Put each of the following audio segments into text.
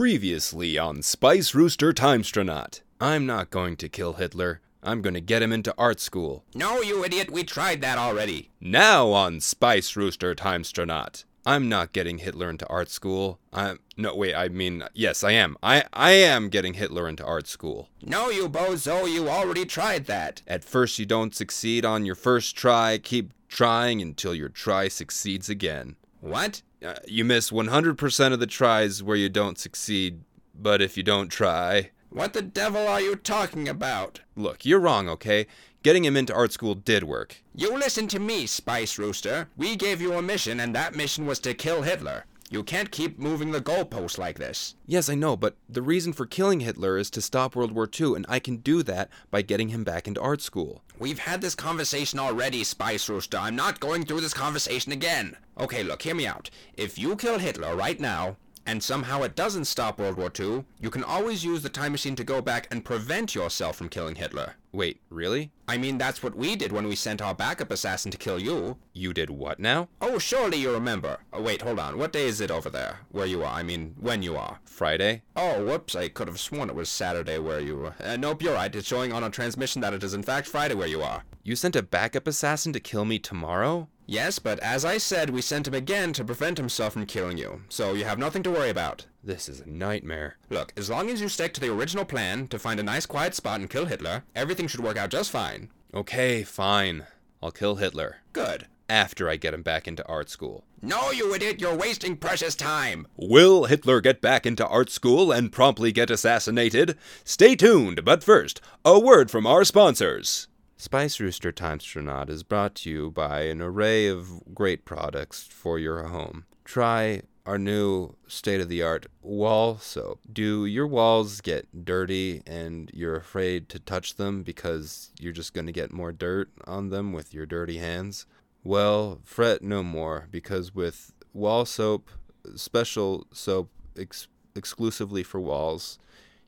Previously on Spice Rooster Timestronaut. I'm not going to kill Hitler. I'm going to get him into art school. No, you idiot, we tried that already. Now on Spice Rooster Timestronaut. I'm not getting Hitler into art school. I'm no wait, I mean yes, I am. I I am getting Hitler into art school. No, you bozo, you already tried that. At first you don't succeed on your first try. Keep trying until your try succeeds again. What? Uh, you miss 100% of the tries where you don't succeed, but if you don't try. What the devil are you talking about? Look, you're wrong, okay? Getting him into art school did work. You listen to me, Spice Rooster. We gave you a mission, and that mission was to kill Hitler. You can't keep moving the goalposts like this. Yes, I know, but the reason for killing Hitler is to stop World War II, and I can do that by getting him back into art school. We've had this conversation already, Spice Rooster. I'm not going through this conversation again. Okay, look, hear me out. If you kill Hitler right now, and somehow it doesn't stop World War II, you can always use the time machine to go back and prevent yourself from killing Hitler. Wait, really? I mean, that's what we did when we sent our backup assassin to kill you. You did what now? Oh, surely you remember. Oh, wait, hold on. What day is it over there? Where you are? I mean, when you are? Friday? Oh, whoops. I could have sworn it was Saturday where you were. Uh, nope, you're right. It's showing on a transmission that it is in fact Friday where you are. You sent a backup assassin to kill me tomorrow? Yes, but as I said, we sent him again to prevent himself from killing you. So you have nothing to worry about. This is a nightmare. Look, as long as you stick to the original plan to find a nice quiet spot and kill Hitler, everything should work out just fine. Okay, fine. I'll kill Hitler. Good. After I get him back into art school. No, you idiot, you're wasting precious time. Will Hitler get back into art school and promptly get assassinated? Stay tuned, but first, a word from our sponsors. Spice Rooster Timestronaut is brought to you by an array of great products for your home. Try our new state of the art wall soap. Do your walls get dirty and you're afraid to touch them because you're just going to get more dirt on them with your dirty hands? Well, fret no more because with wall soap, special soap ex- exclusively for walls,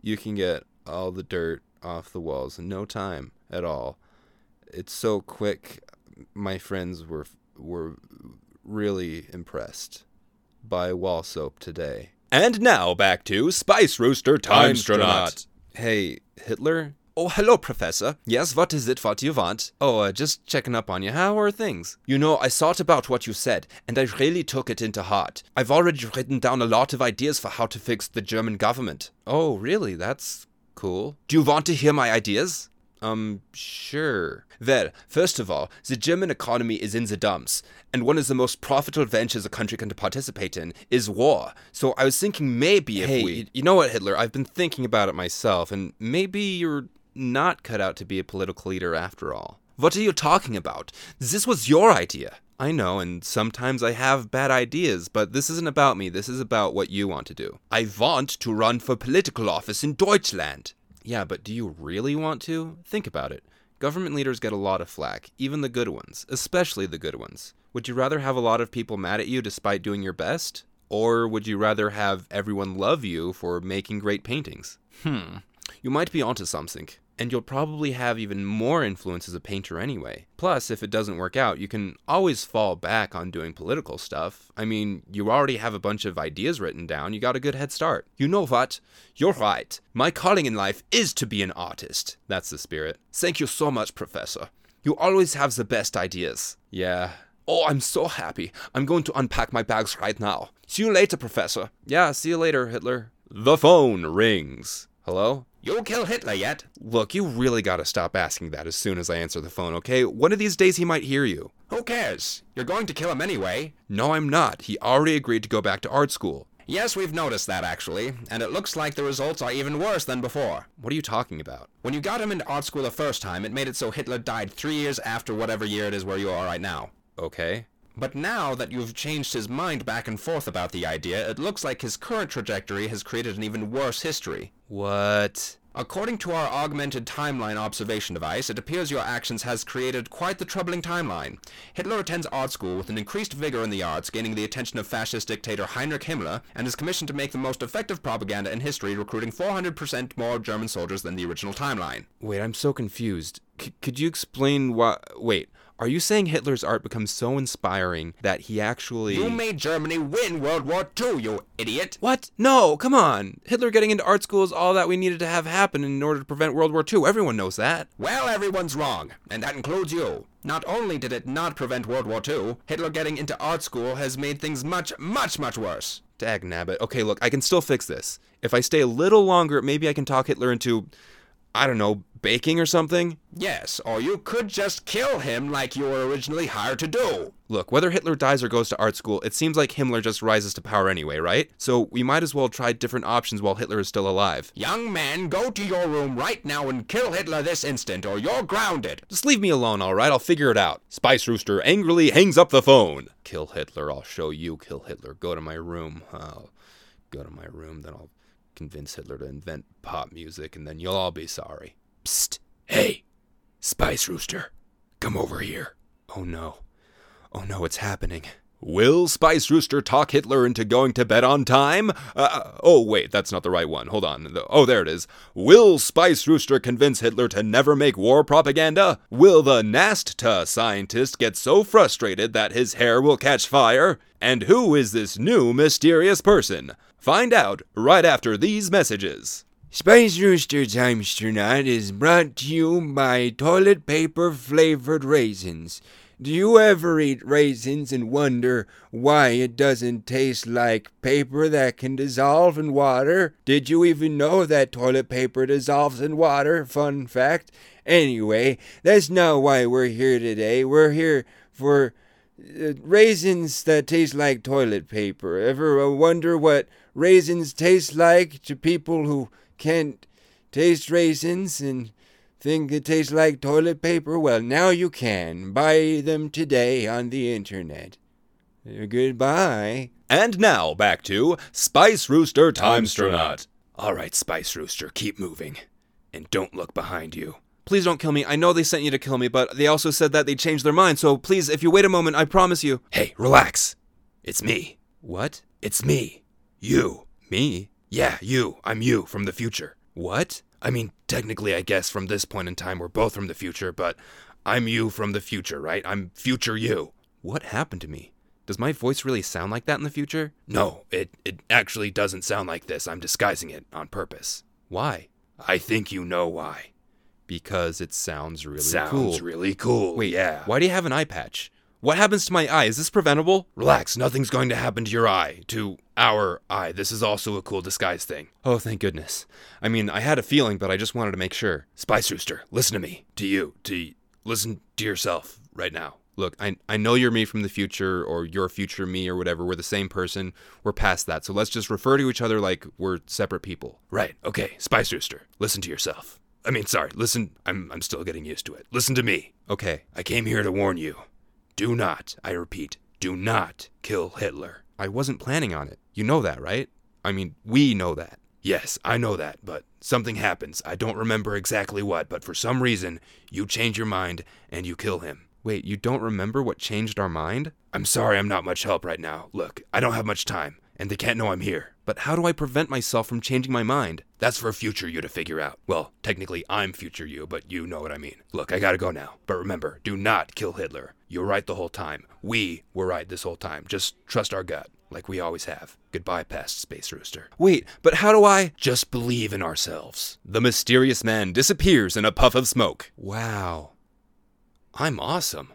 you can get all the dirt off the walls in no time at all it's so quick. My friends were were really impressed by wall soap today. And now back to Spice Rooster Timestronaut. Hey, Hitler? Oh, hello, Professor. Yes, what is it what do you want? Oh, uh, just checking up on you. How are things? You know, I thought about what you said, and I really took it into heart. I've already written down a lot of ideas for how to fix the German government. Oh, really? That's cool. Do you want to hear my ideas? Um, sure. Well, first of all, the German economy is in the dumps, and one of the most profitable ventures a country can participate in is war. So I was thinking maybe if hey, we. You know what, Hitler? I've been thinking about it myself, and maybe you're not cut out to be a political leader after all. What are you talking about? This was your idea. I know, and sometimes I have bad ideas, but this isn't about me. This is about what you want to do. I want to run for political office in Deutschland. Yeah, but do you really want to? Think about it. Government leaders get a lot of flack, even the good ones, especially the good ones. Would you rather have a lot of people mad at you despite doing your best? Or would you rather have everyone love you for making great paintings? Hmm, you might be onto something and you'll probably have even more influence as a painter anyway. Plus, if it doesn't work out, you can always fall back on doing political stuff. I mean, you already have a bunch of ideas written down, you got a good head start. You know what? You're right. My calling in life is to be an artist. That's the spirit. Thank you so much, Professor. You always have the best ideas. Yeah. Oh, I'm so happy. I'm going to unpack my bags right now. See you later, Professor. Yeah, see you later, Hitler. The phone rings. Hello? You'll kill Hitler yet? Look, you really gotta stop asking that as soon as I answer the phone, okay? One of these days he might hear you. Who cares? You're going to kill him anyway. No, I'm not. He already agreed to go back to art school. Yes, we've noticed that actually, and it looks like the results are even worse than before. What are you talking about? When you got him into art school the first time, it made it so Hitler died three years after whatever year it is where you are right now. Okay. But now that you've changed his mind back and forth about the idea, it looks like his current trajectory has created an even worse history. What? According to our augmented timeline observation device, it appears your actions has created quite the troubling timeline. Hitler attends art school with an increased vigor in the arts, gaining the attention of fascist dictator Heinrich Himmler, and is commissioned to make the most effective propaganda in history, recruiting 400% more German soldiers than the original timeline. Wait, I'm so confused. C- could you explain why? Wait, Are you saying Hitler's art becomes so inspiring that he actually. You made Germany win World War II, you idiot! What? No, come on. Hitler getting into art school is all that we needed to have happen in order to prevent World War II. Everyone knows that. Well, everyone's wrong, and that includes you. Not only did it not prevent World War II, Hitler getting into art school has made things much, much, much worse. Dag nabbit. Okay, look, I can still fix this. If I stay a little longer, maybe I can talk Hitler into, I don't know, baking or something? Yes, or you could just kill him like you were originally hired to do. Look, whether Hitler dies or goes to art school, it seems like Himmler just rises to power anyway, right? So we might as well try different options while Hitler is still alive. Young man, go to your room right now and kill Hitler this instant, or you're grounded. Just leave me alone, alright? I'll figure it out. Spice Rooster angrily hangs up the phone. Kill Hitler, I'll show you, kill Hitler. Go to my room. I'll go to my room, then I'll convince Hitler to invent pop music, and then you'll all be sorry. Psst. Hey, Spice Rooster, come over here. Oh no. Oh no, it's happening. Will Spice Rooster talk Hitler into going to bed on time? Uh, oh, wait, that's not the right one. Hold on. Oh, there it is. Will Spice Rooster convince Hitler to never make war propaganda? Will the NASTA scientist get so frustrated that his hair will catch fire? And who is this new mysterious person? Find out right after these messages. Spice Rooster Timestronaut is brought to you by toilet paper flavored raisins. Do you ever eat raisins and wonder why it doesn't taste like paper that can dissolve in water? Did you even know that toilet paper dissolves in water? Fun fact. Anyway, that's not why we're here today. We're here for raisins that taste like toilet paper. Ever wonder what raisins taste like to people who can't taste raisins and think it tastes like toilet paper? Well, now you can. Buy them today on the internet. Uh, goodbye. And now back to Spice Rooster Timestronaut. All right, Spice Rooster, keep moving. And don't look behind you. Please don't kill me. I know they sent you to kill me, but they also said that they changed their mind, so please, if you wait a moment, I promise you. Hey, relax. It's me. What? It's me. You. Me? Yeah, you. I'm you from the future. What? I mean, technically, I guess from this point in time, we're both from the future, but I'm you from the future, right? I'm future you. What happened to me? Does my voice really sound like that in the future? No, it, it actually doesn't sound like this. I'm disguising it on purpose. Why? I think you know why. Because it sounds really Sounds cool. Sounds really cool. Wait, yeah. Why do you have an eye patch? What happens to my eye? Is this preventable? Relax, nothing's going to happen to your eye. To our eye. This is also a cool disguise thing. Oh, thank goodness. I mean, I had a feeling, but I just wanted to make sure. Spice Rooster, listen to me. To you. To listen to yourself right now. Look, I, I know you're me from the future, or you're future me, or whatever. We're the same person. We're past that. So let's just refer to each other like we're separate people. Right. Okay. Spice Rooster, listen to yourself. I mean, sorry. Listen. I'm I'm still getting used to it. Listen to me. Okay. I came here to warn you. Do not, I repeat, do not kill Hitler. I wasn't planning on it. You know that, right? I mean, we know that. Yes, I know that, but something happens. I don't remember exactly what, but for some reason, you change your mind and you kill him. Wait, you don't remember what changed our mind? I'm sorry I'm not much help right now. Look, I don't have much time, and they can't know I'm here. But how do I prevent myself from changing my mind? That's for future you to figure out. Well, technically, I'm future you, but you know what I mean. Look, I gotta go now. But remember, do not kill Hitler. You're right the whole time. We were right this whole time. Just trust our gut, like we always have. Goodbye, past Spice Rooster. Wait, but how do I? Just believe in ourselves. The mysterious man disappears in a puff of smoke. Wow. I'm awesome.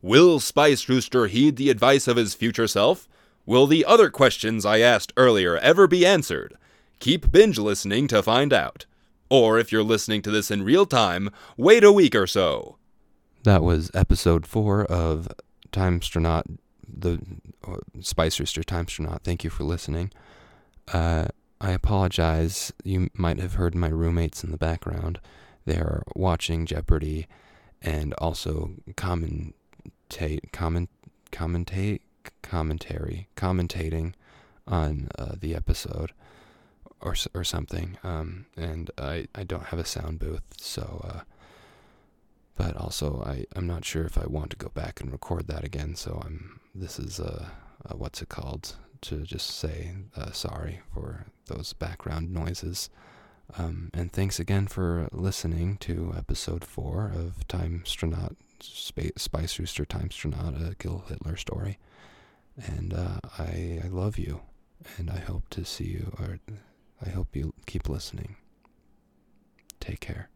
Will Spice Rooster heed the advice of his future self? Will the other questions I asked earlier ever be answered? Keep binge listening to find out. Or if you're listening to this in real time, wait a week or so. That was episode four of Timestronaut, the uh, Spice Rooster Timestronaut. Thank you for listening. Uh, I apologize. You might have heard my roommates in the background. They're watching Jeopardy and also commentate, comment, commentate, commentary, commentating on uh, the episode or or something. Um, and I I don't have a sound booth, so. Uh, but also, I I'm not sure if I want to go back and record that again. So I'm this is uh, uh what's it called to just say uh, sorry for those background noises. Um, and thanks again for listening to episode four of Timestronaut Spice Rooster Timestronaut a Kill Hitler story. And uh, I, I love you, and I hope to see you, or I hope you keep listening. Take care.